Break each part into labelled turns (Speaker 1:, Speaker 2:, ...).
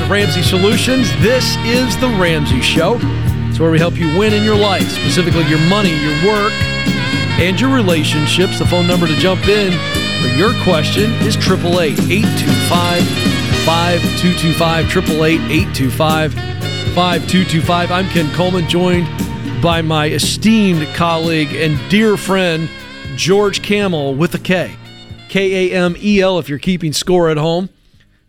Speaker 1: Of Ramsey Solutions, this is The Ramsey Show. It's where we help you win in your life, specifically your money, your work, and your relationships. The phone number to jump in for your question is 888 825 5225. 888 825 5225. I'm Ken Coleman, joined by my esteemed colleague and dear friend, George Kamel with a K. K A M E L if you're keeping score at home.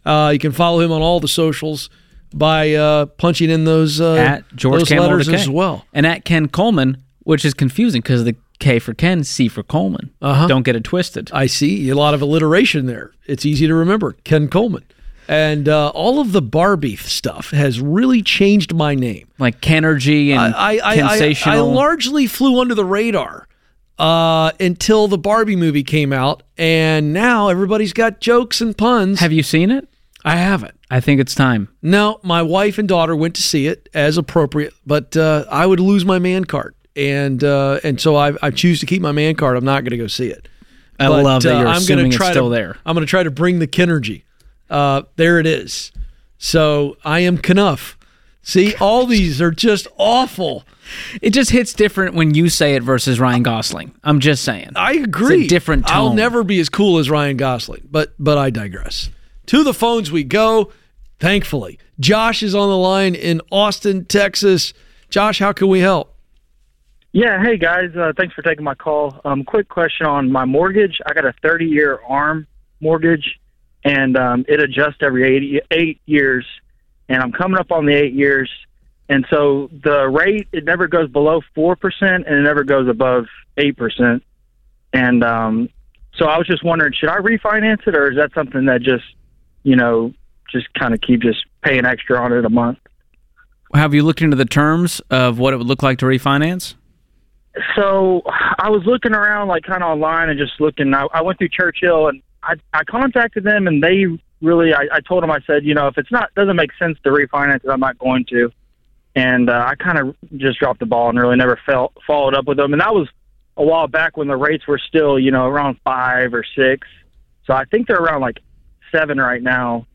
Speaker 1: Uh, you can follow him on all the socials by uh, punching in those uh,
Speaker 2: at George
Speaker 1: those
Speaker 2: Kamel
Speaker 1: letters
Speaker 2: with a K.
Speaker 1: as well.
Speaker 2: and at Ken Coleman, which is confusing because the K for Ken, C for Coleman.
Speaker 1: Uh-huh.
Speaker 2: Don't get it twisted.
Speaker 1: I see a lot of alliteration there. It's easy to remember. Ken Coleman. And uh, all of the Barbie stuff has really changed my name.
Speaker 2: Like Kenergy and
Speaker 1: I, I, I, I
Speaker 2: sensational.
Speaker 1: largely flew under the radar uh, until the Barbie movie came out, and now everybody's got jokes and puns.
Speaker 2: Have you seen it?
Speaker 1: I haven't.
Speaker 2: I think it's time.
Speaker 1: No, my wife and daughter went to see it as appropriate, but uh, I would lose my man card, and uh, and so I, I choose to keep my man card. I'm not going to go see it.
Speaker 2: I
Speaker 1: But,
Speaker 2: love that
Speaker 1: uh,
Speaker 2: you're
Speaker 1: I'm
Speaker 2: assuming
Speaker 1: gonna try
Speaker 2: it's still
Speaker 1: to,
Speaker 2: there.
Speaker 1: I'm going to try to bring the Kenergy. Uh, there it is. So I am Kenough. See, all these are just awful.
Speaker 2: It just hits different when you say it versus Ryan Gosling. I'm just saying.
Speaker 1: I agree.
Speaker 2: It's a different tone.
Speaker 1: I'll never be as cool as Ryan Gosling, but but I digress. To the phones we go. Thankfully, Josh is on the line in Austin, Texas. Josh, how can we help?
Speaker 3: Yeah, hey guys, uh, thanks for taking my call. Um, quick question on my mortgage. I got a 30 year ARM mortgage, and um, it adjusts every eight, eight years, and I'm coming up on the eight years, and so the rate it never goes below four percent, and it never goes above eight percent, and um, so I was just wondering, should I refinance it, or is that something that just, you know, just kind of keep just paying extra on it a month?
Speaker 2: Have you looked into the terms of what it would look like to refinance?
Speaker 3: So I was looking around, like kind of online, and just looking. I, I went through Churchill, and I, I contacted them, and they really. I, I told them, I said, you know, if it's not doesn't make sense to refinance it, I'm not going to. And uh, I kind of just dropped the ball and really never felt followed up with them. And that was a while back when the rates were still, you know, around five or six. So I think they're around like seven right now.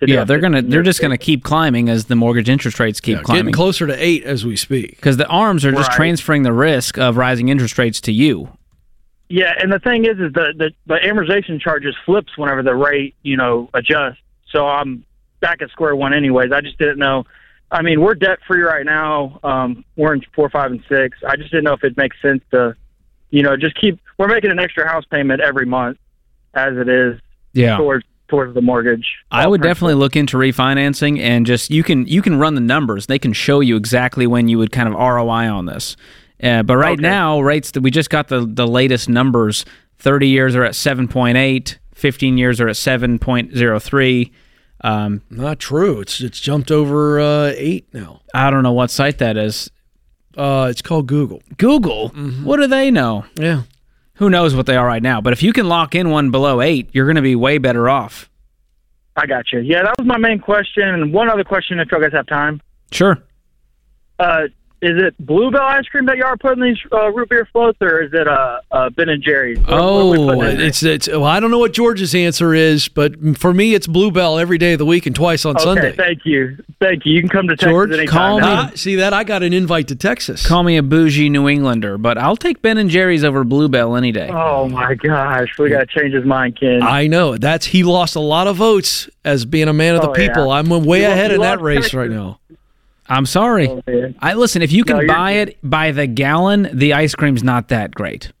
Speaker 3: to
Speaker 2: Yeah, they're gonna they're just gonna keep climbing as the mortgage interest rates keep
Speaker 1: Yeah, getting
Speaker 2: climbing.
Speaker 1: closer to eight as we speak.
Speaker 2: Because the arms are just
Speaker 3: Right.
Speaker 2: transferring the risk of rising interest rates to you.
Speaker 3: Yeah, and the thing is, is the, the the amortization charges flips whenever the rate you know adjusts. So I'm back at square one, anyways. I just didn't know. I mean, we're debt free right now. Um, we're in four, five, and six. I just didn't know if it makes sense to, you know, just keep. We're making an extra house payment every month, as it is
Speaker 2: Yeah.
Speaker 3: towards towards the mortgage.
Speaker 2: I would definitely look into refinancing and just you can you can run the numbers. They can show you exactly when you would kind of ROI on this. Uh, but right
Speaker 3: Okay.
Speaker 2: now, rates that we just got the the latest numbers. Thirty years are at seven point eight. Fifteen years are at seven point zero three. Um,
Speaker 1: Not true. It's it's jumped over uh, eight now.
Speaker 2: I don't know what site that is.
Speaker 1: Uh, it's called Google.
Speaker 2: Google. What do they know?
Speaker 1: Yeah.
Speaker 2: Who knows what they are right now? But if you can lock in one below eight, you're going to be way better off.
Speaker 3: I got you. Yeah, that was my main question. And one other question, if you guys have time.
Speaker 2: Sure.
Speaker 3: Uh, is it Bluebell ice cream that y'all are putting these uh, root beer floats, or is it uh, uh, Ben and Jerry's? What- what are we
Speaker 1: Oh,
Speaker 3: putting in there?
Speaker 1: it's it's. Well, I don't know what George's answer is, but for me, it's Bluebell every day of the week and twice on
Speaker 3: okay.
Speaker 1: Sunday.
Speaker 3: Thank you, thank you. You can come to Texas
Speaker 1: George,
Speaker 3: anytime.
Speaker 2: call
Speaker 3: now.
Speaker 1: Ah, see that? I got an invite to Texas.
Speaker 2: Call me a bougie New Englander, but I'll take Ben and Jerry's over Bluebell any day.
Speaker 3: Oh my gosh, we got to change his mind, Ken.
Speaker 1: I know that's he lost a lot of votes as being a man of the
Speaker 3: Oh,
Speaker 1: people.
Speaker 3: yeah.
Speaker 1: I'm way
Speaker 3: You lo-
Speaker 1: ahead
Speaker 3: you
Speaker 1: in that
Speaker 3: lost
Speaker 1: race
Speaker 3: Texas.
Speaker 1: right now.
Speaker 2: I'm sorry.
Speaker 3: Oh.
Speaker 2: I listen. If you can
Speaker 3: No,
Speaker 2: buy it by the gallon, the ice cream's not that great.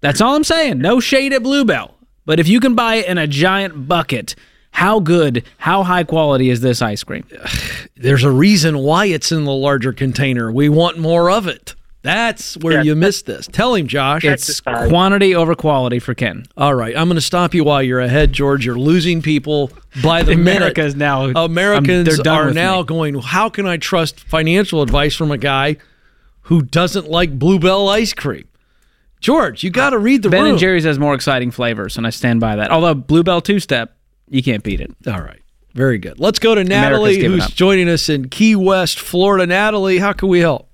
Speaker 2: That's all I'm saying. No shade at Bluebell, but if you can buy it in a giant bucket, how good, how high quality is this ice cream?
Speaker 1: There's a reason why it's in the larger container. We want more of it. That's where
Speaker 3: Yeah.
Speaker 1: you missed this. Tell him, Josh.
Speaker 2: It's quantity over quality for Ken.
Speaker 1: All right, I'm going to stop you while you're ahead, George. You're losing people by the
Speaker 2: America
Speaker 1: minute.
Speaker 2: is now
Speaker 1: Americans
Speaker 2: they're done
Speaker 1: now
Speaker 2: me.
Speaker 1: going. How can I trust financial advice from a guy who doesn't like Bluebell ice cream? George, you got to read the
Speaker 2: Ben
Speaker 1: room.
Speaker 2: and Jerry's has more exciting flavors, and I stand by that. Although Bluebell Two Step, you can't beat it.
Speaker 1: All right, very good. Let's go to Natalie, who's
Speaker 2: up.
Speaker 1: joining us in Key West, Florida. Natalie, how can we help?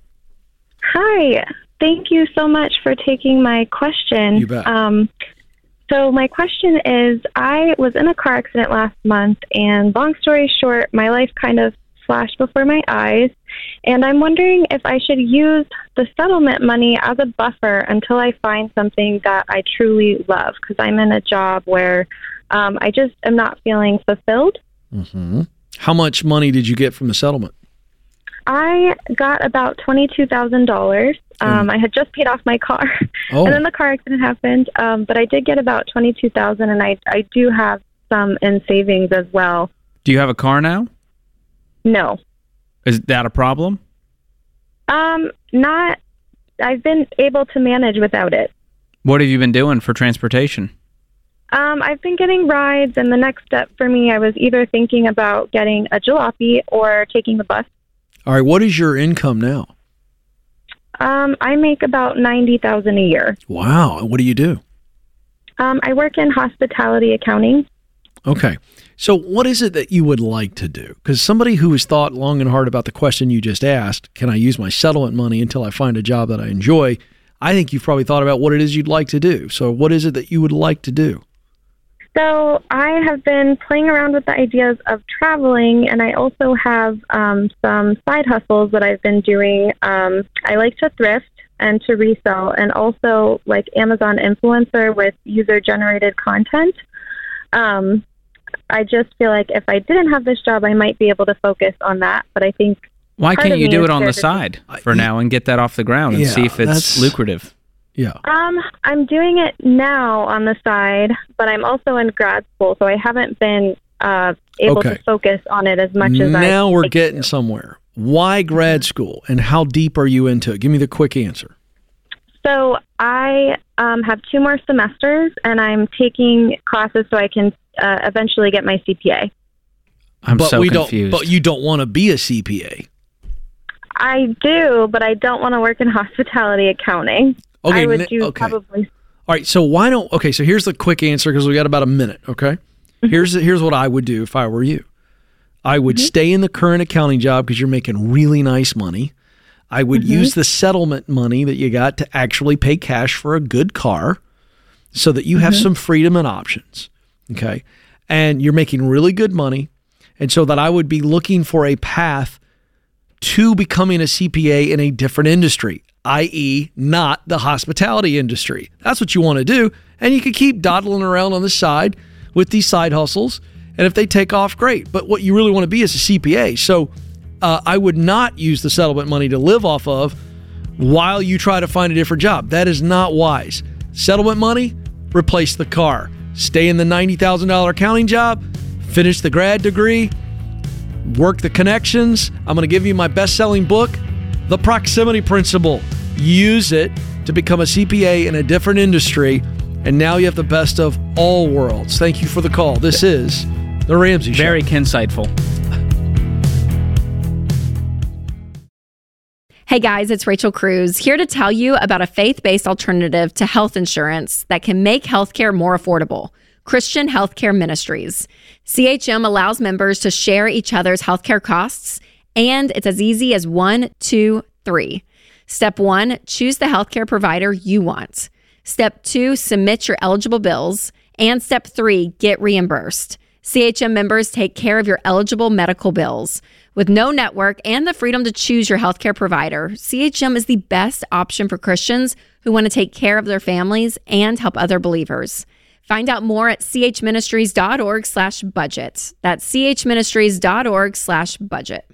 Speaker 4: Hi. Thank you so much for taking my question.
Speaker 1: You bet.
Speaker 4: Um, So, my question is I was in a car accident last month, and long story short, my life kind of flashed before my eyes. And I'm wondering if I should use the settlement money as a buffer until I find something that I truly love, because I'm in a job where um, I just am not feeling fulfilled.
Speaker 1: How much money did you get from the settlement?
Speaker 4: I got about twenty-two thousand dollars. Um, I had just paid off my car,
Speaker 1: Oh.
Speaker 4: and then the car accident happened. Um, but I did get about twenty-two thousand, and I I do have some in savings as well.
Speaker 2: Do you have a car now?
Speaker 4: No,
Speaker 2: Is that a problem?
Speaker 4: um, not. I've been able to manage without it.
Speaker 2: What have you been doing for transportation?
Speaker 4: Um, I've been getting rides, and the next step for me, I was either thinking about getting a jalopy or taking the bus.
Speaker 1: All right, what is your income now?
Speaker 4: Um, I make about ninety thousand a year.
Speaker 1: Wow. What do you do?
Speaker 4: Um, I work in hospitality accounting.
Speaker 1: Okay. So, what is it that you would like to do? Because somebody who has thought long and hard about the question you just asked, can I use my settlement money until I find a job that I enjoy? I think you've probably thought about what it is you'd like to do. So, what is it that you would like to do?
Speaker 4: So I have been playing around with the ideas of traveling, and I also have um, some side hustles that I've been doing. Um, I like to thrift and to resell, and also like Amazon influencer with user generated content. Um, I just feel like if I didn't have this job, I might be able to focus on that. But I think
Speaker 2: Why
Speaker 4: Part
Speaker 2: can't you do it on the side for now and get that off the ground and
Speaker 1: Yeah,
Speaker 2: see if it's lucrative?
Speaker 1: Yeah.
Speaker 4: Um, I'm doing it now on the side, but I'm also in grad school, so I haven't been uh, able
Speaker 1: Okay.
Speaker 4: to focus on it as much as I.
Speaker 1: now we're
Speaker 4: like
Speaker 1: getting
Speaker 4: to.
Speaker 1: somewhere. Why grad school and how deep are you into it? Give me the quick answer.
Speaker 4: So I um, have two more semesters, and I'm taking classes so I can uh, eventually get my CPA.
Speaker 2: I'm
Speaker 1: but
Speaker 2: so
Speaker 1: we
Speaker 2: confused.
Speaker 1: don't but you don't want to be a CPA.
Speaker 4: I do, but I don't want to work in hospitality accounting.
Speaker 1: Okay,
Speaker 4: I would do
Speaker 1: okay.
Speaker 4: probably.
Speaker 1: All right, so why don't okay, so here's the quick answer because we got about a minute, okay? Mm-hmm. Here's here's what I would do if I were you. I would mm-hmm. stay in the current accounting job because you're making really nice money. I would mm-hmm. use the settlement money that you got to actually pay cash for a good car so that you have some freedom and options. Okay. And you're making really good money. And so that I would be looking for a path to becoming a CPA in a different industry, i.e., not the hospitality industry. That's what you want to do. And you can keep dawdling around on the side with these side hustles. And if they take off, great. But what you really want to be is a CPA. So uh, I would not use the settlement money to live off of while you try to find a different job. That is not wise. Settlement money, replace the car. Stay in the $90,000 accounting job, finish the grad degree, work the connections. I'm going to give you my best selling book, The Proximity Principle. Use it to become a CPA in a different industry. And now you have the best of all worlds. Thank you for the call. This is The Ramsey Show.
Speaker 2: Very insightful.
Speaker 5: Hey guys, it's Rachel Cruz here to tell you about a faith based alternative to health insurance that can make healthcare more affordable Christian Healthcare Ministries. CHM allows members to share each other's healthcare costs, and it's as easy as one, two, three. Step one choose the healthcare provider you want. Step two submit your eligible bills. And step three get reimbursed. CHM members take care of your eligible medical bills. With no network and the freedom to choose your healthcare provider, CHM is the best option for Christians who want to take care of their families and help other believers. Find out more at chministries.org slash budget. That's chministries.org slash budget.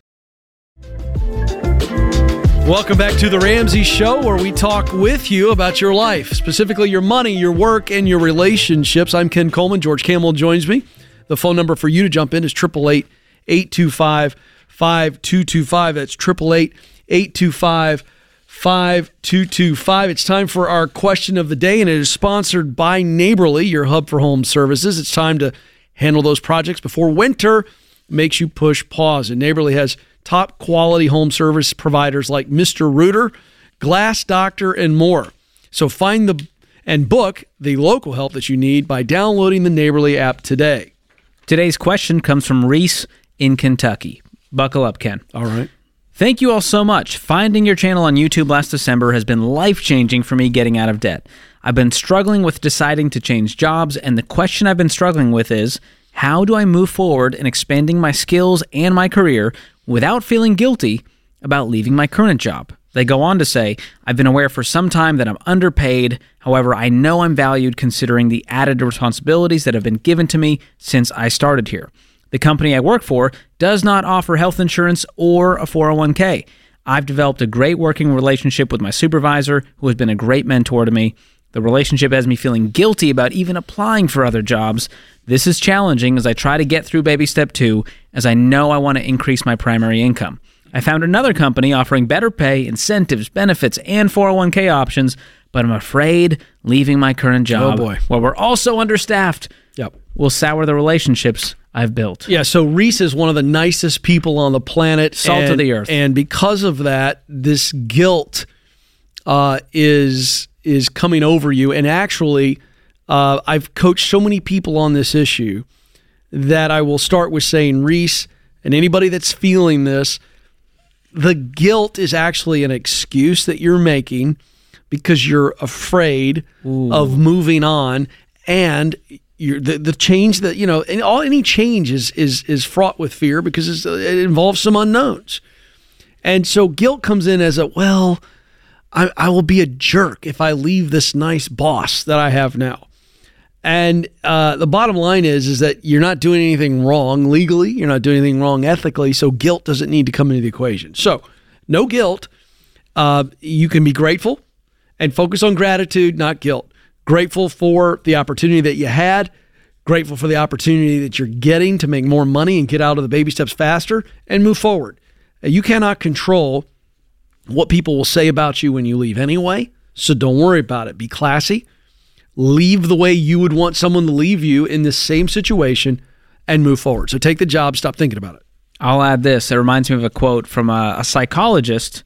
Speaker 1: Welcome back to the Ramsey Show, where we talk with you about your life, specifically your money, your work, and your relationships. I'm Ken Coleman. George Kamel joins me. The phone number for you to jump in is 888 825 5225. That's 888 825 5225. It's time for our question of the day, and it is sponsored by Neighborly, your hub for home services. It's time to handle those projects before winter makes you push pause. And Neighborly has top quality home service providers like Mr. Rooter, Glass Doctor, and more. So find the and book the local help that you need by downloading the Neighborly app today.
Speaker 2: Today's question comes from Reese in Kentucky. Buckle up, Ken.
Speaker 1: All right.
Speaker 2: Thank you all so much. Finding your channel on YouTube last December has been life changing for me getting out of debt. I've been struggling with deciding to change jobs, and the question I've been struggling with is how do I move forward in expanding my skills and my career without feeling guilty about leaving my current job? They go on to say, I've been aware for some time that I'm underpaid. However, I know I'm valued considering the added responsibilities that have been given to me since I started here. The company I work for does not offer health insurance or a 401k. I've developed a great working relationship with my supervisor, who has been a great mentor to me. The relationship has me feeling guilty about even applying for other jobs. This is challenging as I try to get through baby step two, as I know I want to increase my primary income. I found another company offering better pay, incentives, benefits, and 401k options, but I'm afraid leaving my current job, Oh
Speaker 1: boy.
Speaker 2: where we're also understaffed,
Speaker 1: Yep.
Speaker 2: will sour the relationships I've built.
Speaker 1: Yeah, so Reese is one of the nicest people on the planet.
Speaker 2: Salt of the earth.
Speaker 1: And because of that, this guilt uh, is is coming over you. And actually, uh, I've coached so many people on this issue that I will start with saying, Reese, and anybody that's feeling this, the guilt is actually an excuse that you're making because you're afraid of moving on. And you're, the, the change that you know and all any change is is is fraught with fear because it's, it involves some unknowns. And so guilt comes in as a well I, I will be a jerk if i leave this nice boss that i have now. And uh, the bottom line is is that you're not doing anything wrong legally. You're not doing anything wrong ethically. So guilt doesn't need to come into the equation. So no guilt. Uh, you can be grateful and focus on gratitude not guilt. Grateful for the opportunity that you had. Grateful for the opportunity that you're getting to make more money and get out of the baby steps faster and move forward. You cannot control what people will say about you when you leave anyway so don't worry about it be classy leave the way you would want someone to leave you in this same situation and move forward. So take the job, stop thinking about it.
Speaker 2: I'll add this. It reminds me of a quote from a, a psychologist,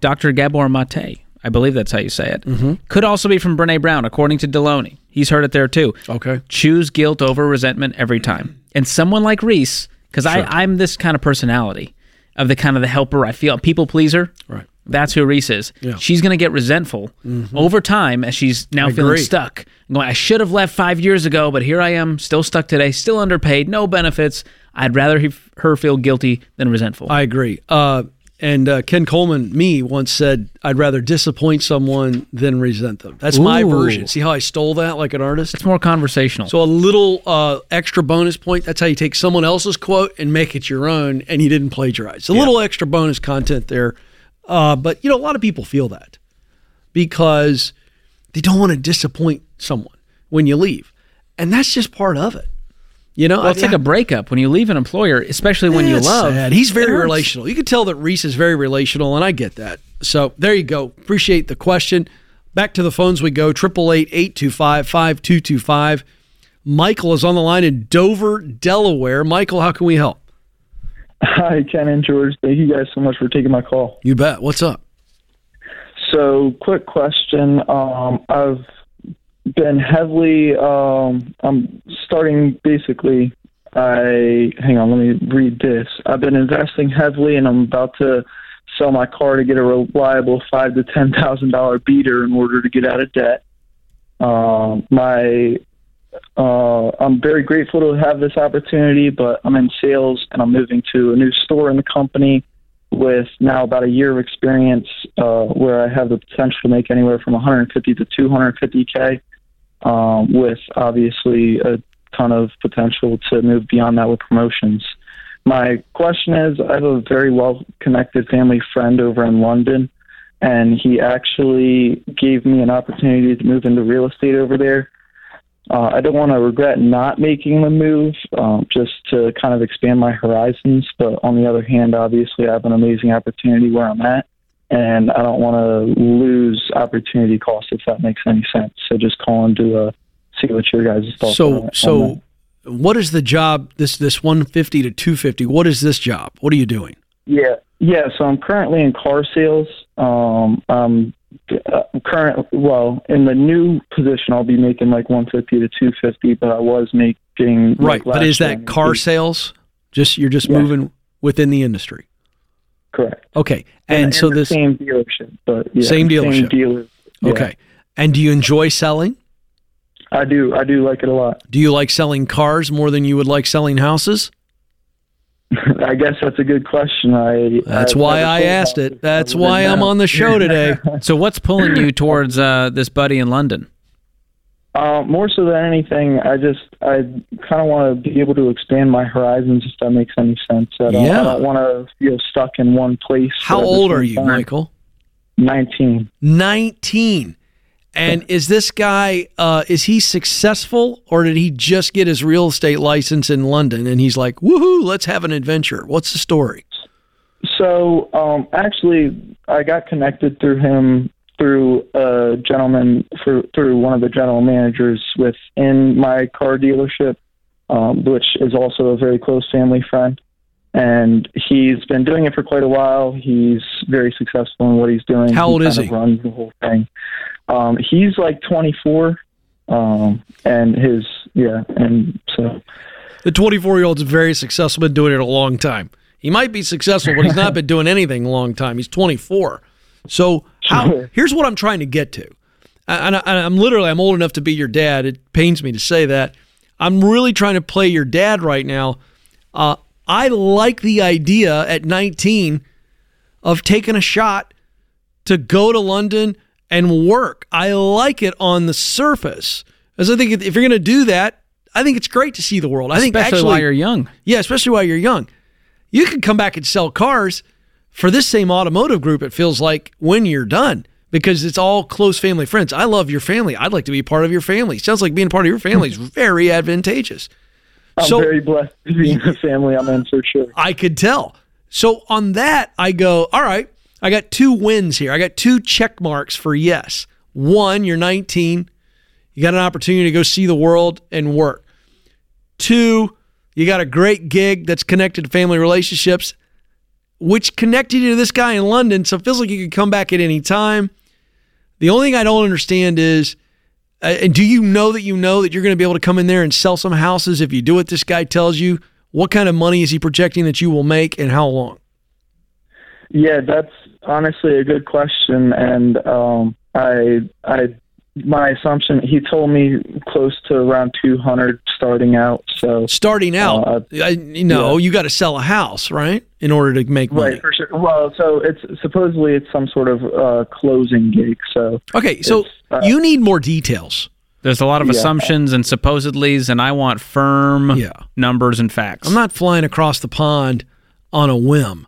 Speaker 2: Dr. Gabor Mate. I believe that's how you say it. Mm-hmm. Could also be from Brene Brown, according to Delony. He's heard it there too.
Speaker 1: Okay.
Speaker 2: Choose guilt over resentment every time. And someone like Reese, because I'm this kind of personality of the kind of the helper I feel, people pleaser.
Speaker 1: Right.
Speaker 2: That's who Reese is.
Speaker 1: Yeah. Mm-hmm.
Speaker 2: She's going to get resentful over time as she's now
Speaker 1: I
Speaker 2: feeling
Speaker 1: agree.
Speaker 2: stuck. and Going, I should have left five years ago, but here I am, still stuck today, still underpaid, no benefits. I'd rather he, her feel guilty than resentful.
Speaker 1: I agree. Uh, and uh, Ken Coleman, me, once said, I'd rather disappoint someone than resent them. That's my
Speaker 2: Ooh.
Speaker 1: version. See how I stole that like an artist?
Speaker 2: it's more conversational.
Speaker 1: So a little uh, extra bonus point. That's how you take someone else's quote and make it your own, and you didn't plagiarize. A little extra bonus content there. Uh, but you know, a lot of people feel that because they don't want to disappoint someone when you leave, and that's just part of it. You know,
Speaker 2: well, it's like a breakup when you leave an employer, especially when you love.
Speaker 1: sad. He's very relational. You can tell that Reese is very relational, and I get that. So there you go. Appreciate the question. Back to the phones we go. Triple eight eight two five five two two five. Michael is on the line in Dover, Delaware. Michael, how can we help?
Speaker 6: Hi, Ken and George. Thank you guys so much for taking my call.
Speaker 1: You bet. What's up?
Speaker 6: So, quick question. Um, I've been heavily. Um, I'm starting basically. I hang on. Let me read this. I've been investing heavily, and I'm about to sell my car to get a reliable five to ten thousand dollar beater in order to get out of debt. Um, my uh, I'm very grateful to have this opportunity, but I'm in sales and I'm moving to a new store in the company with now about a year of experience uh, where I have the potential to make anywhere from 150 to 250k, um, with obviously a ton of potential to move beyond that with promotions. My question is I have a very well connected family friend over in London, and he actually gave me an opportunity to move into real estate over there. Uh, I don't want to regret not making the move um, just to kind of expand my horizons. But on the other hand, obviously, I have an amazing opportunity where I'm at, and I don't want to lose opportunity cost if that makes any sense. So just calling to uh, see what your guys' thoughts.
Speaker 1: So,
Speaker 6: on
Speaker 1: so what is the job? This this one fifty to two fifty. What is this job? What are you doing?
Speaker 6: Yeah, yeah. So I'm currently in car sales. Um, um, uh, current well in the new position, I'll be making like 150 to 250, but I was making like,
Speaker 1: Right, but
Speaker 6: last
Speaker 1: is that car sales? Just you're just
Speaker 6: Yeah.
Speaker 1: moving within the industry.
Speaker 6: Correct.
Speaker 1: Okay, and
Speaker 6: In
Speaker 1: so
Speaker 6: the
Speaker 1: this
Speaker 6: same dealership, but yeah,
Speaker 1: Same dealership.
Speaker 6: Same dealer. Yeah.
Speaker 1: Okay. And do you enjoy selling?
Speaker 6: I do. I do like it a lot.
Speaker 1: Do you like selling cars more than you would like selling houses?
Speaker 6: I guess that's a good question. I
Speaker 1: That's
Speaker 6: I've
Speaker 1: why I asked it. That's why I'm
Speaker 6: now.
Speaker 1: on the show today.
Speaker 2: So what's pulling you towards uh, this buddy in London?
Speaker 6: Uh, more so than anything, I just I kind of want to be able to expand my horizons if that makes any sense. I don't,
Speaker 1: Yeah.
Speaker 6: I don't want to feel stuck in one place.
Speaker 1: How old are you,
Speaker 6: time.
Speaker 1: Michael?
Speaker 6: Nineteen.
Speaker 1: 19. And is this guy uh, is he successful or did he just get his real estate license in London and he's like, "Woohoo, let's have an adventure." What's the story?
Speaker 6: So um, actually, I got connected through him through a gentleman for, through one of the general managers within my car dealership, um, which is also a very close family friend. And he's been doing it for quite a while. He's very successful in what he's doing.
Speaker 1: How old
Speaker 6: he
Speaker 1: is he?
Speaker 6: Runs the whole thing. Um, he's like 24, um, and his yeah, and so
Speaker 1: The 24-year-old's very successful, been doing it a long time. He might be successful, but he's not been doing anything a long time. He's 24. So how, here's what I'm trying to get to. And I, I'm literally I'm old enough to be your dad. It pains me to say that. I'm really trying to play your dad right now. Uh, I like the idea at 19 of taking a shot to go to London and work. I like it on the surface. As I think if you're going to do that, I think it's great to see the world. I think
Speaker 2: Especially
Speaker 1: actually,
Speaker 2: while you're young.
Speaker 1: yeah, especially while you're young. You can come back and sell cars for this same automotive group, it feels like, when you're done because it's all close family friends. I love your family. I'd like to be part of your family. Sounds like being part of your family is very advantageous.
Speaker 6: I'm
Speaker 1: So-
Speaker 6: very blessed to be in the family I'm in for sure.
Speaker 1: I could tell. So on that, I go, all right, I got two wins here. I got two check marks for yes. One, you're 19. You got an opportunity to go see the world and work. Two, you got a great gig that's connected to family relationships, which connected you to this guy in London. So it feels like you could come back at any time. The only thing I don't understand is, uh, and do you know that you know that you're going to be able to come in there and sell some houses if you do what this guy tells you? What kind of money is he projecting that you will make and how long?
Speaker 6: Yeah, that's honestly a good question, and um, I, I, my assumption. He told me close to around two hundred starting out. So
Speaker 1: Starting out,
Speaker 6: Uh,
Speaker 1: I, you know, you got to sell a house, right, in order to make money.
Speaker 6: right for sure. Well, so it's supposedly it's some sort of uh, closing gig. So
Speaker 1: Okay, so
Speaker 6: uh,
Speaker 1: you need more details.
Speaker 2: There's a lot of
Speaker 6: Yeah.
Speaker 2: assumptions and supposedlys, and I want firm
Speaker 1: Yeah.
Speaker 2: numbers and facts.
Speaker 1: I'm not flying across the pond on a whim,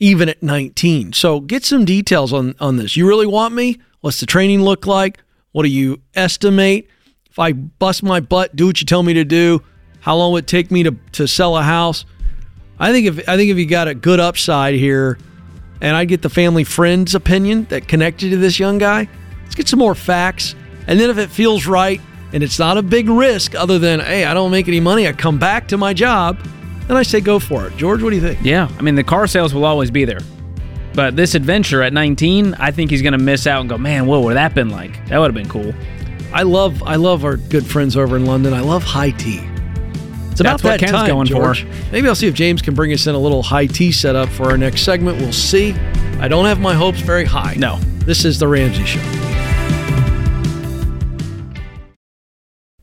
Speaker 1: even at 19. So get some details on on this. You really want me? What's the training look like? What do you estimate? If I bust my butt, do what you tell me to do. How long would it take me to to sell a house? I think if I think if you got a good upside here, and I get the family friends opinion that connected to this young guy, let's get some more facts. And then if it feels right and it's not a big risk, other than hey, I don't make any money, I come back to my job, then I say go for it. George, what do you think?
Speaker 2: Yeah, I mean the car sales will always be there, but this adventure at 19, I think he's gonna miss out and go, man, what would that been like? That would have been cool.
Speaker 1: I love I love our good friends over in London. I love high tea. It's about
Speaker 2: That's what
Speaker 1: that
Speaker 2: Ken's
Speaker 1: time,
Speaker 2: going for.
Speaker 1: George. Maybe I'll see if James can bring us in a little high tea setup for our next segment. We'll see. I don't have my hopes very high.
Speaker 2: No.
Speaker 1: This is the Ramsey Show.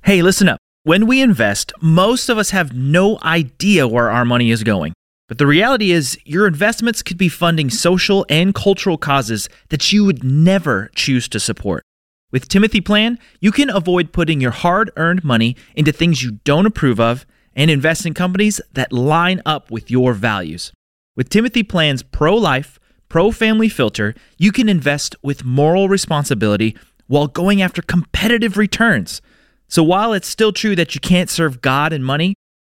Speaker 7: Hey, listen up. When we invest, most of us have no idea where our money is going. But the reality is, your investments could be funding social and cultural causes that you would never choose to support. With Timothy Plan, you can avoid putting your hard earned money into things you don't approve of and invest in companies that line up with your values. With Timothy Plan's pro life, pro family filter, you can invest with moral responsibility while going after competitive returns. So while it's still true that you can't serve God and money,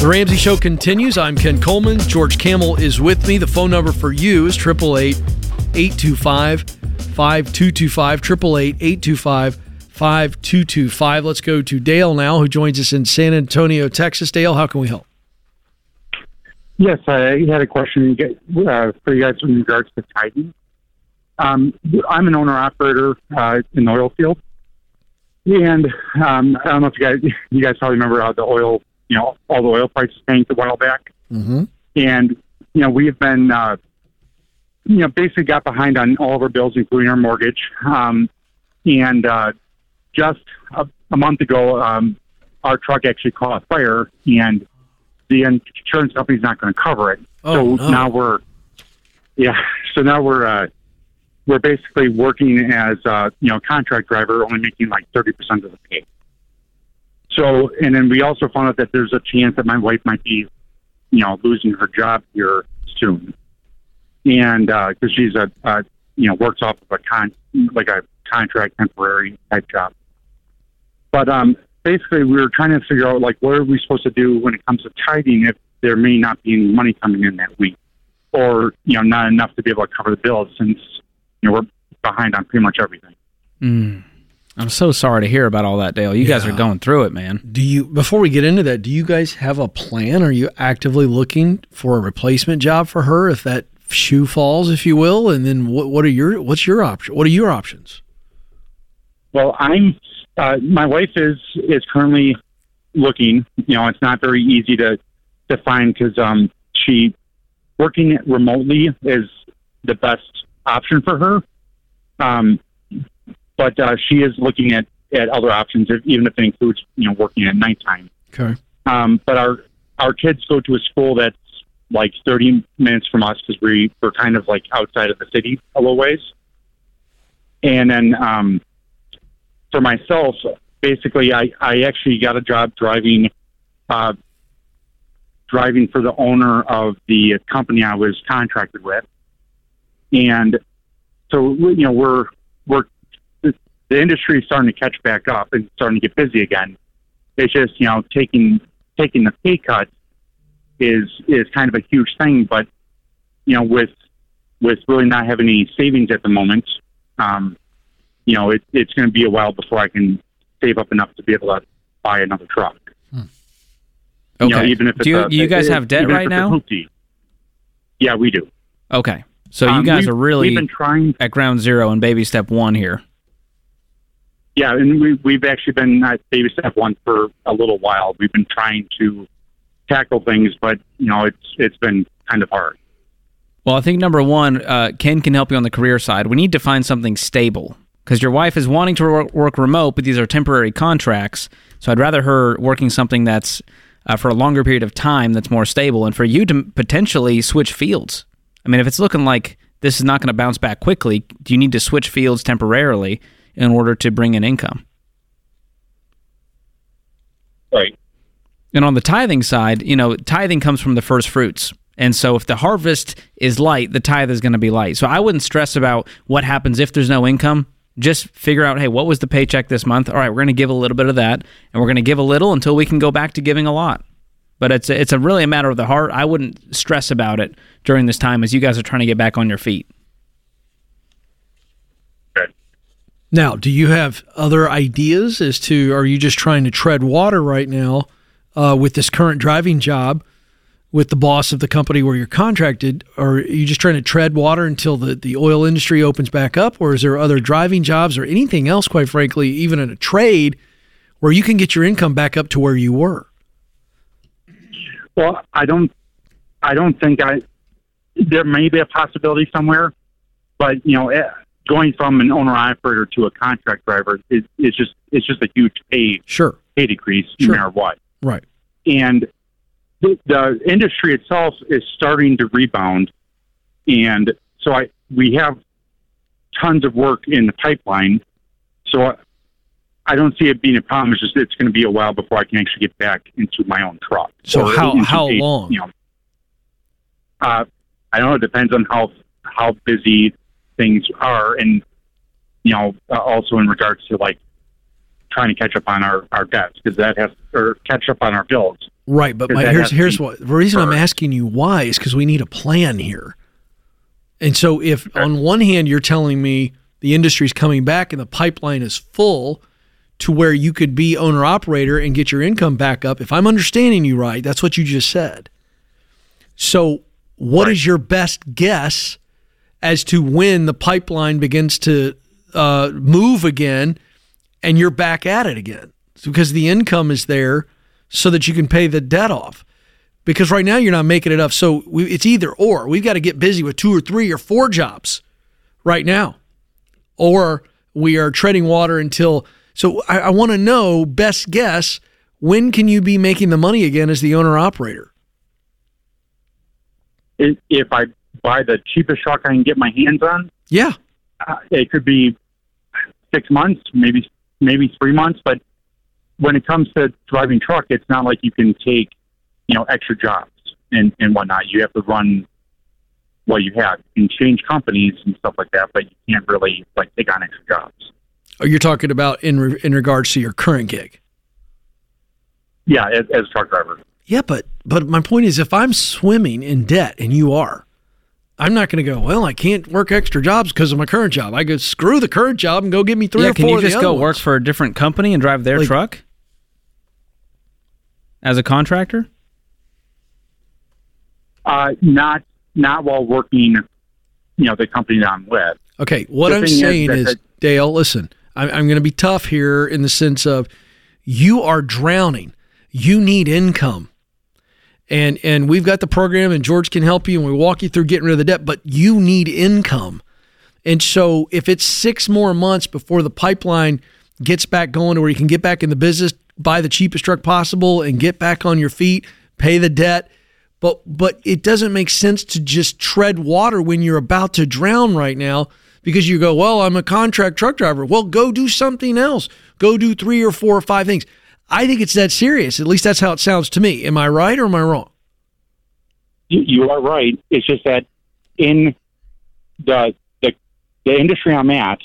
Speaker 1: The Ramsey Show continues. I'm Ken Coleman. George Kamel is with me. The phone number for you is 888 825 5225. 888 825 5225. Let's go to Dale now, who joins us in San Antonio, Texas. Dale, how can we help?
Speaker 8: Yes, I had a question uh, for you guys in regards to tithing. Um, I'm an owner operator uh, in the oil field, and um, I don't know if you guys you guys probably remember how the oil, you know, all the oil prices tanked a while back,
Speaker 1: Mm-hmm.
Speaker 8: and you know we have been, uh, you know, basically got behind on all of our bills, including our mortgage, um, and uh, just a, a month ago, um, our truck actually caught fire, and the insurance company's not going to cover it.
Speaker 1: Oh,
Speaker 8: so
Speaker 1: no.
Speaker 8: now we're, yeah. So now we're uh, we're basically working as uh, you know contract driver, only making like thirty percent of the pay. So and then we also found out that there's a chance that my wife might be, you know, losing her job here soon, and because she's a, a you know works off of a con like a contract temporary type job. But um, basically, we were trying to figure out like what are we supposed to do when it comes to tithing if there may not be any money coming in that week, or you know not enough to be able to cover the bills since you know we're behind on pretty much everything.
Speaker 2: Mm. I'm so sorry to hear about all that, Dale. You guys are going through it, man.
Speaker 1: Do you before we get into that, do you guys have a plan? Are you actively looking for a replacement job for her if that shoe falls, if you will? And then what what are your what's your option? What are your options?
Speaker 8: Well, I'm. Uh, my wife is is currently looking. You know, it's not very easy to to find because um, she working remotely is the best option for her. Um, but uh, she is looking at at other options, if, even if it includes you know working at nighttime.
Speaker 1: Okay.
Speaker 8: Um, but our our kids go to a school that's like 30 minutes from us because we we're kind of like outside of the city a little ways. And then um, for myself, basically, I I actually got a job driving, uh, driving for the owner of the company I was contracted with, and so you know we're we're the industry is starting to catch back up and starting to get busy again. It's just you know taking taking the pay cut is is kind of a huge thing, but you know with with really not having any savings at the moment, um, you know it, it's going to be a while before I can save up enough to be able to buy another truck. You know,
Speaker 2: Okay.
Speaker 8: even if
Speaker 2: do you,
Speaker 8: a-
Speaker 2: you guys
Speaker 8: it-
Speaker 2: have debt right now?
Speaker 8: Yeah, we do.
Speaker 2: Okay. So you
Speaker 8: Um,
Speaker 2: guys are really
Speaker 8: we've been trying
Speaker 2: at ground zero and baby step one here.
Speaker 8: Yeah, and we, we've actually been at baby step one for a little while. We've been trying to tackle things, but you know, it's it's been kind of hard.
Speaker 2: Well, I think number one, uh, Ken can help you on the career side. We need to find something stable because your wife is wanting to work, remote, but these are temporary contracts. So I'd rather her working something that's uh, for a longer period of time that's more stable, and for you to potentially switch fields. I mean, if it's looking like this is not going to bounce back quickly, do you need to switch fields temporarily in order to bring in income?
Speaker 8: Right.
Speaker 2: And on the tithing side, you know, tithing comes from the first fruits. And so if the harvest is light, the tithe is going to be light. So I wouldn't stress about what happens if there's no income. Just figure out, hey, what was the paycheck this month? All right, we're going to give a little bit of that, and we're going to give a little until we can go back to giving a lot. But it's a, it's a really a matter of the heart. I wouldn't stress about it during this time as you guys are trying to get back on your feet.
Speaker 1: Now, do you have other ideas as to are you just trying to tread water right now uh, with this current driving job with the boss of the company where you're contracted? Or are you just trying to tread water until the, the oil industry opens back up? Or is there other driving jobs or anything else, quite frankly, even in a trade where you can get your income back up to where you were?
Speaker 8: Well, I don't, I don't think I. There may be a possibility somewhere, but you know, eh, going from an owner operator to a contract driver is, is just it's just a huge pay
Speaker 1: Sure.
Speaker 8: pay decrease
Speaker 1: Sure.
Speaker 8: no matter what.
Speaker 1: Right.
Speaker 8: and the, the industry itself is starting to rebound, and so I we have tons of work in the pipeline. So I, I don't see it being a problem. It's just it's going to be a while before I can actually get back into my own truck.
Speaker 1: So
Speaker 8: Or
Speaker 1: how- how
Speaker 8: a-
Speaker 1: long?
Speaker 8: You know, uh, I don't know. It depends on how how busy things are, and you know, uh, also in regards to like trying to catch up on our our debts because that has or catch up on our bills.
Speaker 1: Right, but my, here's here's what the reason I'm asking you why is because we need a plan here. And so, if on one hand you're telling me the industry's coming back and the pipeline is full, to where you could be owner operator and get your income back up. If I'm understanding you right, that's what you just said. So, what is your best guess as to when the pipeline begins to uh, move again and you're back at it again? It's because the income is there so that you can pay the debt off. Because right now you're not making enough. So we, it's either or. We've got to get busy with two or three or four jobs right now, or we are treading water until. So I, I want to know best guess when can you be making the money again as the owner operator?
Speaker 8: If, if I buy the cheapest truck I can get my hands on,
Speaker 1: Yeah.
Speaker 8: uh, it could be six months, maybe maybe three months. But when it comes to driving truck, it's not like you can take you know extra jobs and and whatnot. You have to run what you have. Can change companies and stuff like that, but you can't really like take on extra jobs.
Speaker 1: Oh, you're talking about in re- in regards to your current gig.
Speaker 8: Yeah, as, as a truck driver.
Speaker 1: Yeah, but but my point is, if I'm swimming in debt and you are, I'm not going to go. Well, I can't work extra jobs because of my current job. I go screw the current job and go get me three
Speaker 2: yeah,
Speaker 1: or
Speaker 2: can
Speaker 1: four.
Speaker 2: you
Speaker 1: of the
Speaker 2: just
Speaker 1: other
Speaker 2: go
Speaker 1: ones.
Speaker 2: work for a different company and drive their
Speaker 1: Like-
Speaker 2: truck as a contractor?
Speaker 8: Uh, not not while working, you know, the company that I'm with.
Speaker 1: Okay, what
Speaker 8: The
Speaker 1: I'm
Speaker 8: saying is that
Speaker 1: is,
Speaker 8: the-
Speaker 1: Dale, listen, I'm, I'm going to be tough here in the sense of you are drowning. You need income. And and we've got the program and George can help you and we walk you through getting rid of the debt, but you need income. And so if it's 6 more months before the pipeline gets back going to where you can get back in the business, buy the cheapest truck possible and get back on your feet, pay the debt, but but it doesn't make sense to just tread water when you're about to drown right now because you go, well, I'm a contract truck driver. Well, go do something else. Go do three or four or five things. I think it's that serious. At least that's how it sounds to me. Am I right or am I wrong?
Speaker 8: You, you are right. It's just that in the the the industry I'm at,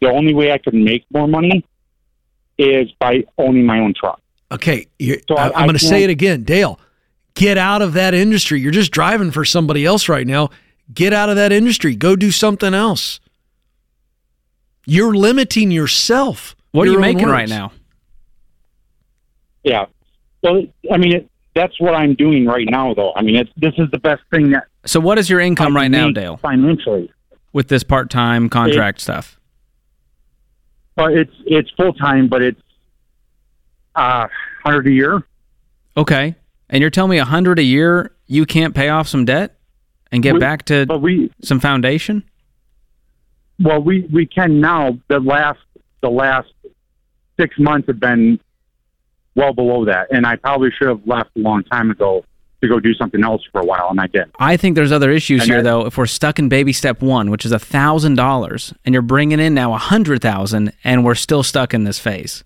Speaker 8: the only way I can make more money is by owning my own truck.
Speaker 1: Okay, you
Speaker 8: So I-
Speaker 1: I,
Speaker 8: I
Speaker 1: am going to say it again, Dale. Get out of that industry. You're just driving for somebody else right now. Get out of that industry. Go do something else. You're limiting yourself.
Speaker 2: What are
Speaker 1: Your
Speaker 2: you
Speaker 1: own
Speaker 2: making right now?
Speaker 8: Yeah. So I mean, it, that's what I'm doing right now, though. I mean, it's, this is the best thing that
Speaker 2: So what is your income right now, Dale,
Speaker 8: financially.
Speaker 2: with this part-time contract stuff?
Speaker 8: But it's it's full time, but it's uh hundred a year.
Speaker 2: Okay. And you're telling me a hundred a year you can't pay off some debt and get
Speaker 8: We-
Speaker 2: back to
Speaker 8: we
Speaker 2: some foundation?
Speaker 8: well we we can now. The last the last six months have been well below that, and I probably should have left a long time ago to go do something else for a while, and I did.
Speaker 2: I think there's other issues
Speaker 8: And
Speaker 2: here, though. If we're stuck in baby step one, which is a thousand dollars, and you're bringing in now a hundred thousand, and we're still stuck in this phase.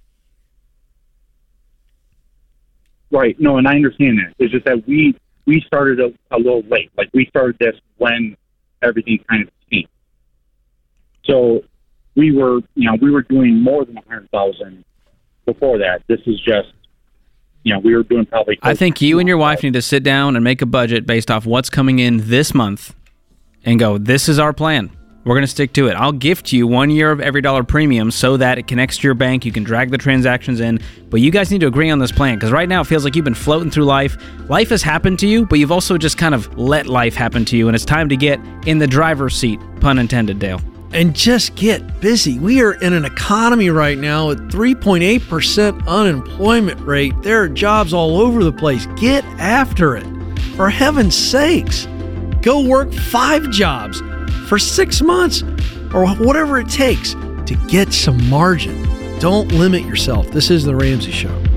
Speaker 8: Right. No, and I understand that. It's just that we we started a, a little late. Like we started this when everything kind of changed. So we were, you know, we were doing more than a hundred thousand before that. This is just, you know, we were doing probably.
Speaker 2: I think you and your wife need to sit down and make a budget based off what's coming in this month, and go. This is our plan. We're going to stick to it. I'll gift you one year of EveryDollar premium so that it connects to your bank. You can drag the transactions in, but you guys need to agree on this plan because right now it feels like you've been floating through life. Life has happened to you, but you've also just kind of let life happen to you, and it's time to get in the driver's seat, pun intended, Dale.
Speaker 1: And just get busy. We are in an economy right now with 3.8% unemployment rate. There are jobs all over the place. Get after it. For heaven's sakes, go work five jobs for six months or whatever it takes to get some margin. Don't limit yourself. This is The Ramsey Show.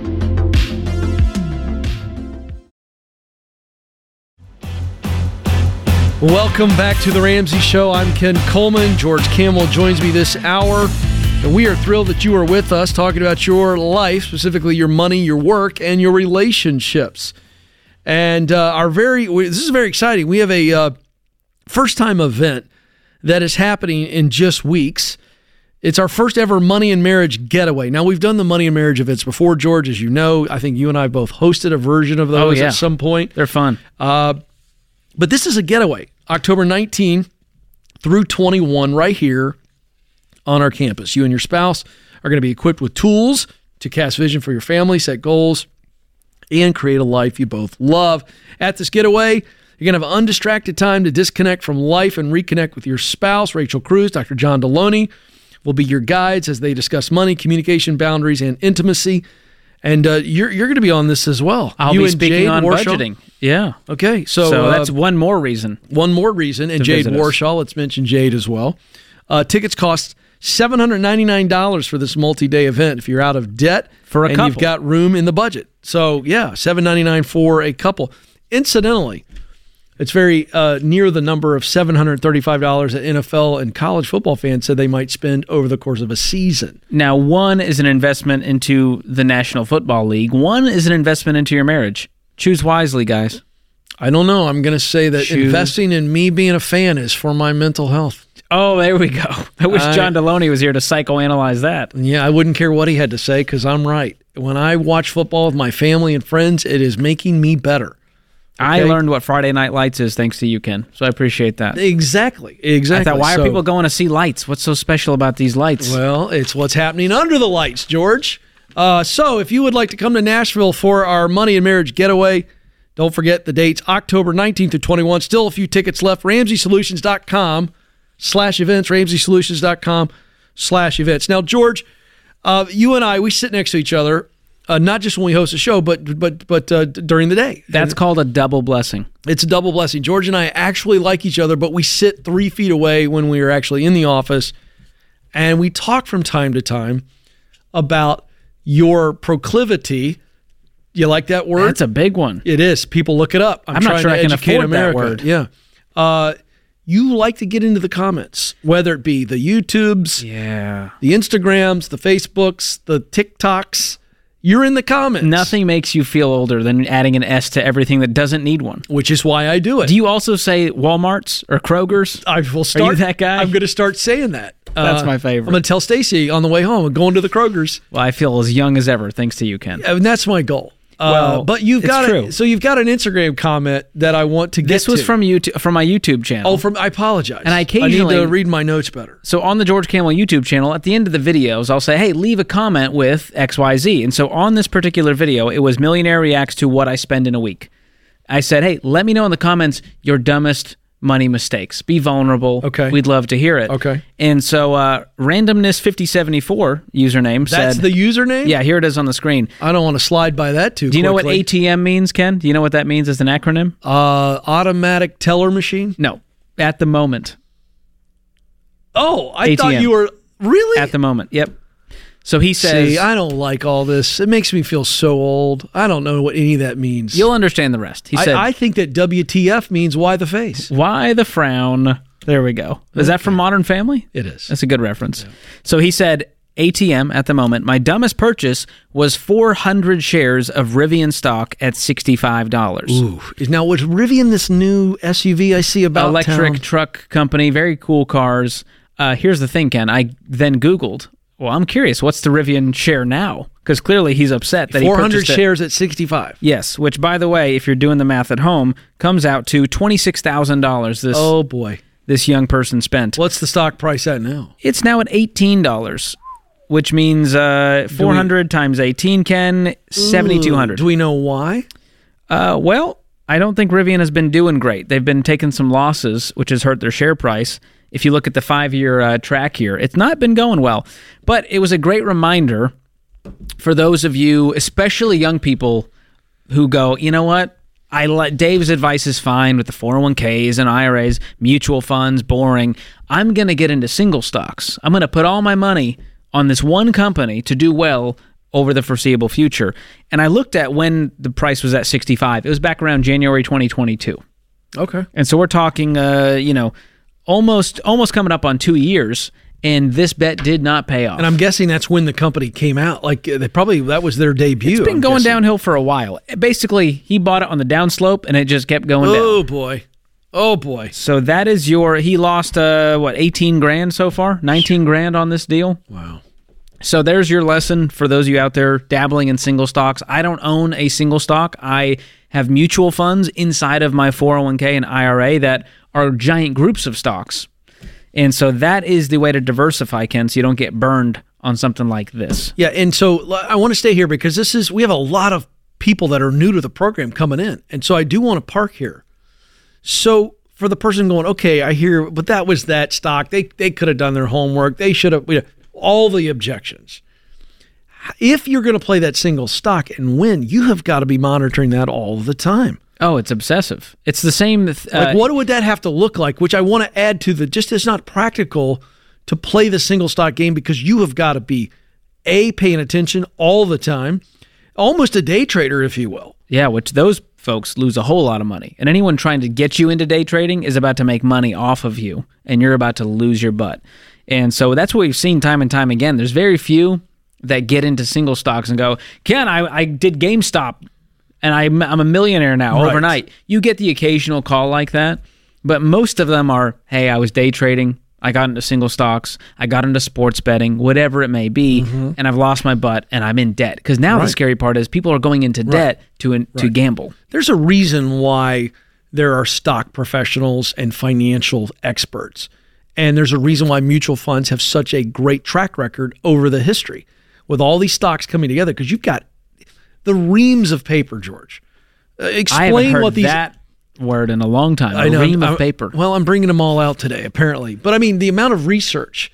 Speaker 1: Welcome back to the Ramsey Show. I'm Ken Coleman. George Kamel joins me this hour. And we are thrilled that you are with us talking about your life, specifically your money, your work, and your relationships. And uh, our very, this is very exciting. We have a uh, first time event that is happening in just weeks. It's our first ever money and marriage getaway. Now, we've done the money and marriage events before, George, as you know. I think you and I both hosted a version of those
Speaker 2: yeah.
Speaker 1: at some point.
Speaker 2: They're fun.
Speaker 1: Uh, but this is a getaway, October 19 through 21, right here on our campus. You and your spouse are going to be equipped with tools to cast vision for your family, set goals, and create a life you both love. At this getaway, you're going to have undistracted time to disconnect from life and reconnect with your spouse. Rachel Cruz, Dr. John Delony will be your guides as they discuss money, communication, boundaries, and intimacy. And uh, you're you're going to be on this as well.
Speaker 2: I'll
Speaker 1: you
Speaker 2: be speaking
Speaker 1: Jade
Speaker 2: on
Speaker 1: Warshaw?
Speaker 2: budgeting. Yeah.
Speaker 1: Okay, so,
Speaker 2: So,
Speaker 1: uh,
Speaker 2: that's one more reason.
Speaker 1: one more reason, and Jade. Warshaw. Let's mention Jade as well. Uh, tickets cost seven hundred ninety nine dollars for this multi day event. If you're out of debt
Speaker 2: For a
Speaker 1: and
Speaker 2: couple.
Speaker 1: you've got room in the budget, so yeah, seven ninety nine for a couple. Incidentally, it's very uh, near the number of seven hundred thirty five dollars that NFL and college football fans said they might spend over the course of a season.
Speaker 2: Now, one is an investment into the National Football League. One is an investment into your marriage. Choose wisely, guys.
Speaker 1: I don't know. I'm going to say that
Speaker 2: Choose-
Speaker 1: investing in me being a fan is for my mental health.
Speaker 2: Oh, there we go. I wish
Speaker 1: I-
Speaker 2: John Delony was here to psychoanalyze that.
Speaker 1: Yeah, I wouldn't care what he had to say because I'm right. When I watch football with my family and friends, it is making me better.
Speaker 2: I learned what Friday Night Lights is thanks to you, Ken. So I appreciate that.
Speaker 1: Exactly. Exactly.
Speaker 2: I thought, why
Speaker 1: So-
Speaker 2: are people going to see lights? What's so special about these lights?
Speaker 1: Well, it's what's happening under the lights, George. Uh, so if you would like to come to Nashville for our money and marriage getaway, don't forget the dates October 19th through 21. Still a few tickets left. RamseySolutions.com slash events. RamseySolutions.com slash events. Now, George, uh, you and I, we sit next to each other, uh, not just when we host a show, but but but uh, during the day.
Speaker 2: That's called a double blessing.
Speaker 1: It's a double blessing. George and I actually like each other, but we sit three feet away when we are actually in the office, and we talk from time to time about your proclivity. You like that word?
Speaker 2: That's a big one.
Speaker 1: it is. People look it up. I'm,
Speaker 2: I'm not
Speaker 1: trying
Speaker 2: sure
Speaker 1: to
Speaker 2: I can afford that
Speaker 1: America.
Speaker 2: word.
Speaker 1: Yeah. Uh, you like to get into the comments, whether it be the YouTubes,
Speaker 2: Yeah.
Speaker 1: the Instagrams, the Facebooks, the TikToks. You're in the comments.
Speaker 2: Nothing makes you feel older than adding an S to everything that doesn't need one.
Speaker 1: which is why I do it.
Speaker 2: Do you also say Walmart's or Kroger's?
Speaker 1: I will start.
Speaker 2: that guy?
Speaker 1: I'm going to start saying that. Uh,
Speaker 2: That's my favorite.
Speaker 1: I'm going to tell Stacy on the way home. I'm going to the Kroger's,
Speaker 2: Well, I feel as young as ever thanks to you, Ken.
Speaker 1: and that's my goal. Uh,
Speaker 2: Well,
Speaker 1: but you've got
Speaker 2: true.
Speaker 1: A, so you've got an Instagram comment that I want to get.
Speaker 2: This was
Speaker 1: to.
Speaker 2: from YouTube, from my YouTube channel.
Speaker 1: Oh, from I apologize.
Speaker 2: And I
Speaker 1: I
Speaker 2: occasionally-
Speaker 1: need to read my notes better.
Speaker 2: So on the George Kamel YouTube channel, at the end of the videos, I'll say, "Hey, leave a comment with XYZ." And so on this particular video, it was millionaire reacts to what I spend in a week. I said, "Hey, let me know in the comments your dumbest money mistakes. Be vulnerable.
Speaker 1: Okay.
Speaker 2: we'd love to hear it."
Speaker 1: Okay.
Speaker 2: And so uh, randomness fifty seventy four username
Speaker 1: That's
Speaker 2: said,
Speaker 1: the username.
Speaker 2: "Yeah, here it is on the screen."
Speaker 1: I don't want to slide by that too.
Speaker 2: Do you know what. ATM means, Ken? Do you know what that means as an acronym?
Speaker 1: Uh, automatic teller machine.
Speaker 2: No, at the moment.
Speaker 1: Oh, I thought you were really.
Speaker 2: At the moment. Yep. So he says,
Speaker 1: See, I don't like all this. It makes me feel so old. I don't know what any of that means.
Speaker 2: "You'll understand the rest." He said,
Speaker 1: I, I think that WTF means why the face.
Speaker 2: Why the frown? There we go. Is that from Modern Family?
Speaker 1: It is.
Speaker 2: That's a good reference. So he said, ATM at the moment, my dumbest purchase was 400 shares of Rivian stock at $65.
Speaker 1: Ooh. Now, was Rivian this new SUV I see about
Speaker 2: Electric
Speaker 1: town?
Speaker 2: truck company, very cool cars. Uh, here's the thing, Ken. I then Googled, well, I'm curious, what's the Rivian share now? Because clearly he's upset that he
Speaker 1: 400
Speaker 2: purchased it.
Speaker 1: shares at 65.
Speaker 2: Yes, which, by the way, if you're doing the math at home, comes out to $26,000 this,
Speaker 1: Oh, boy.
Speaker 2: this young person spent.
Speaker 1: What's the stock price at now?
Speaker 2: It's now at eighteen dollars, which means uh, four hundred times eighteen, Ken, seventy two hundred.
Speaker 1: Do we know why?
Speaker 2: Uh, well, I don't think Rivian has been doing great. They've been taking some losses, which has hurt their share price. If you look at the five year uh, track here, it's not been going well. But it was a great reminder for those of you, especially young people, who go, you know what? I like Dave's advice is fine with the 401ks and IRAs, mutual funds, boring. I'm going to get into single stocks. I'm going to put all my money on this one company to do well over the foreseeable future. And I looked at when the price was at 65. It was back around January 2022.
Speaker 1: Okay.
Speaker 2: And so we're talking uh, you know, almost almost coming up on 2 years and this bet did not pay off.
Speaker 1: And I'm guessing that's when the company came out. Like, they probably, that was their debut.
Speaker 2: It's been
Speaker 1: I'm
Speaker 2: going
Speaker 1: guessing.
Speaker 2: downhill for a while. Basically, he bought it on the downslope and it just kept going down.
Speaker 1: Oh, boy. Oh, boy.
Speaker 2: So that is your. He lost uh what eighteen grand so far, nineteen grand on this deal.
Speaker 1: Wow.
Speaker 2: So there's your lesson for those of you out there dabbling in single stocks. I don't own a single stock. I have mutual funds inside of my 401k and IRA that are giant groups of stocks. And so that is the way to diversify, Ken, so you don't get burned on something like this.
Speaker 1: Yeah, and so I want to stay here because this is we have a lot of people that are new to the program coming in, and so I do want to park here. So for the person going, okay, I hear, but that was that stock. They they could have done their homework. They should have. You know, all the objections. If you're going to play that single stock and win, you have got to be monitoring that all the time.
Speaker 2: Oh, it's obsessive. It's the same. Uh,
Speaker 1: Like, what would that have to look like? Which I want to add to the just it's not practical to play the single stock game because you have got to be a paying attention all the time, almost a day trader, if you will.
Speaker 2: Yeah, which those folks lose a whole lot of money. And anyone trying to get you into day trading is about to make money off of you, and you're about to lose your butt. And so that's what we've seen time and time again. There's very few that get into single stocks and go, Ken, I, I did GameStop and I'm, I'm a millionaire now
Speaker 1: Right.
Speaker 2: overnight. You get the occasional call like that, but most of them are, hey, I was day trading. I got into single stocks. I got into sports betting, whatever it may be, and I've lost my butt and I'm in debt. Because now the
Speaker 1: Mm-hmm.
Speaker 2: Scary part is people are going into debt to to gamble.
Speaker 1: There's a reason why there are stock professionals and financial experts. And there's a reason why mutual funds have such a great track record over the history with all these stocks coming together because you've got the reams of paper, George. Uh,
Speaker 2: I
Speaker 1: explain what these
Speaker 2: that word in a long time.
Speaker 1: I know.
Speaker 2: ream of paper.
Speaker 1: Well, I'm bringing them all out today, apparently. But I mean, the amount of research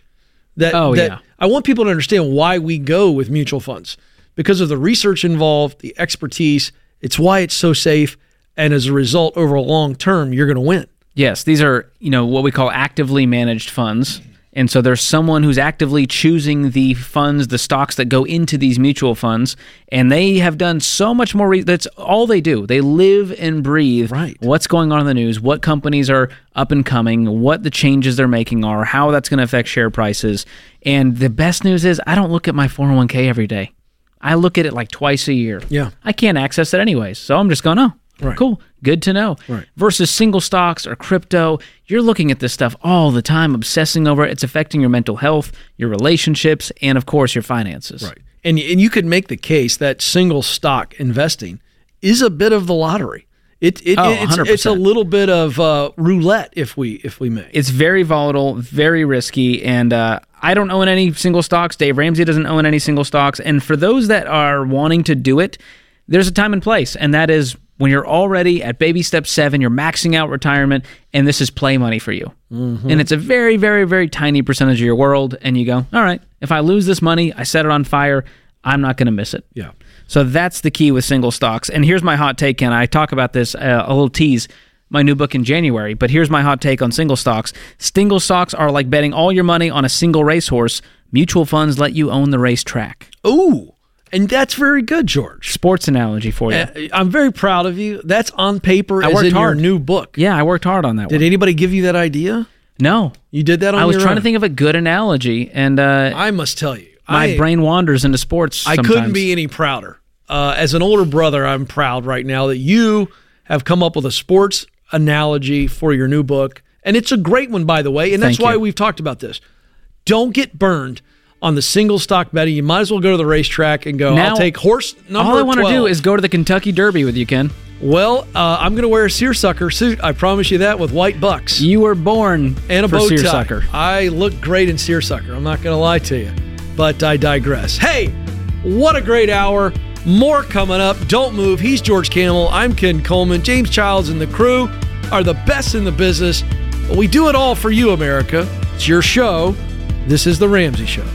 Speaker 1: that,
Speaker 2: Oh,
Speaker 1: that
Speaker 2: yeah.
Speaker 1: I want people to understand why we go with mutual funds because of the research involved, the expertise. It's why it's so safe, and as a result, over a long term, you're going to win.
Speaker 2: Yes, these are, you know, what we call actively managed funds. And so there's someone who's actively choosing the funds, the stocks that go into these mutual funds, and they have done so much more. Re- that's all they do. They live and breathe
Speaker 1: Right.
Speaker 2: what's going on in the news, what companies are up and coming, what the changes they're making are, how that's going to affect share prices. And the best news is, I don't look at my 401k every day. I look at it like twice a year.
Speaker 1: Yeah.
Speaker 2: I can't access it anyways. So I'm just going, oh,
Speaker 1: Right.
Speaker 2: cool. Good to know.
Speaker 1: Right.
Speaker 2: Versus single stocks or crypto, you're looking at this stuff all the time, obsessing over it. It's affecting your mental health, your relationships, and of course, your finances.
Speaker 1: Right. And and you could make the case that single stock investing is a bit of the lottery. It, it
Speaker 2: Oh,
Speaker 1: it's, it's a little bit of uh, roulette, if we if we may.
Speaker 2: It's very volatile, very risky, and uh, I don't own any single stocks. Dave Ramsey doesn't own any single stocks. And for those that are wanting to do it, there's a time and place, and that is when you're already at baby step seven, you're maxing out retirement, and this is play money for you. And it's a very, very, very tiny percentage of your world. And you go, all right, if I lose this money, I set it on fire, I'm not going to miss it.
Speaker 1: yeah.
Speaker 2: So that's the key with single stocks. And here's my hot take, Ken. I talk about this uh, a little tease, my new book in January. But here's my hot take on single stocks. Single stocks are like betting all your money on a single racehorse. Mutual funds let you own the racetrack.
Speaker 1: Ooh, and that's very good, George.
Speaker 2: Sports analogy for you.
Speaker 1: Uh, I'm very proud of you. That's on paper
Speaker 2: I
Speaker 1: as
Speaker 2: worked
Speaker 1: in
Speaker 2: hard.
Speaker 1: your new book.
Speaker 2: yeah, I worked hard on that
Speaker 1: Did
Speaker 2: one.
Speaker 1: anybody give you that idea?
Speaker 2: No,
Speaker 1: You did that on
Speaker 2: I was trying
Speaker 1: own?
Speaker 2: to think of a good analogy, and uh,
Speaker 1: I must tell you,
Speaker 2: my
Speaker 1: I,
Speaker 2: brain wanders into sports.
Speaker 1: I
Speaker 2: sometimes.
Speaker 1: couldn't be any prouder. Uh, as an older brother, I'm proud right now that you have come up with a sports analogy for your new book, and it's a great one, by the way. And that's
Speaker 2: Thank
Speaker 1: why
Speaker 2: you.
Speaker 1: we've talked about this. Don't get burned on the single stock betting. You might as well go to the racetrack and go.
Speaker 2: Now,
Speaker 1: I'll take horse number.
Speaker 2: All I want to do is go to the Kentucky Derby with you, Ken.
Speaker 1: Well, uh, I'm going to wear a seersucker suit. I promise you that with white bucks
Speaker 2: You were born
Speaker 1: and a
Speaker 2: for
Speaker 1: bow tie.
Speaker 2: seersucker.
Speaker 1: I look great in seersucker. I'm not going to lie to you, but I digress. Hey, what a great hour! More coming up. Don't move. He's George Kamel. I'm Ken Coleman. James Childs and the crew are the best in the business. But we do it all for you, America. It's your show. This is the Ramsey Show.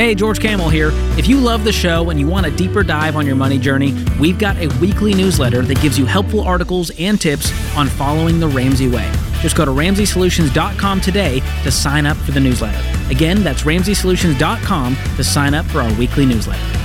Speaker 2: Hey, George Kamel here. If you love the show and you want a deeper dive on your money journey, we've got a weekly newsletter that gives you helpful articles and tips on following the Ramsey way. Just go to ramseysolutions.com today to sign up for the newsletter. Again, that's ramseysolutions.com to sign up for our weekly newsletter.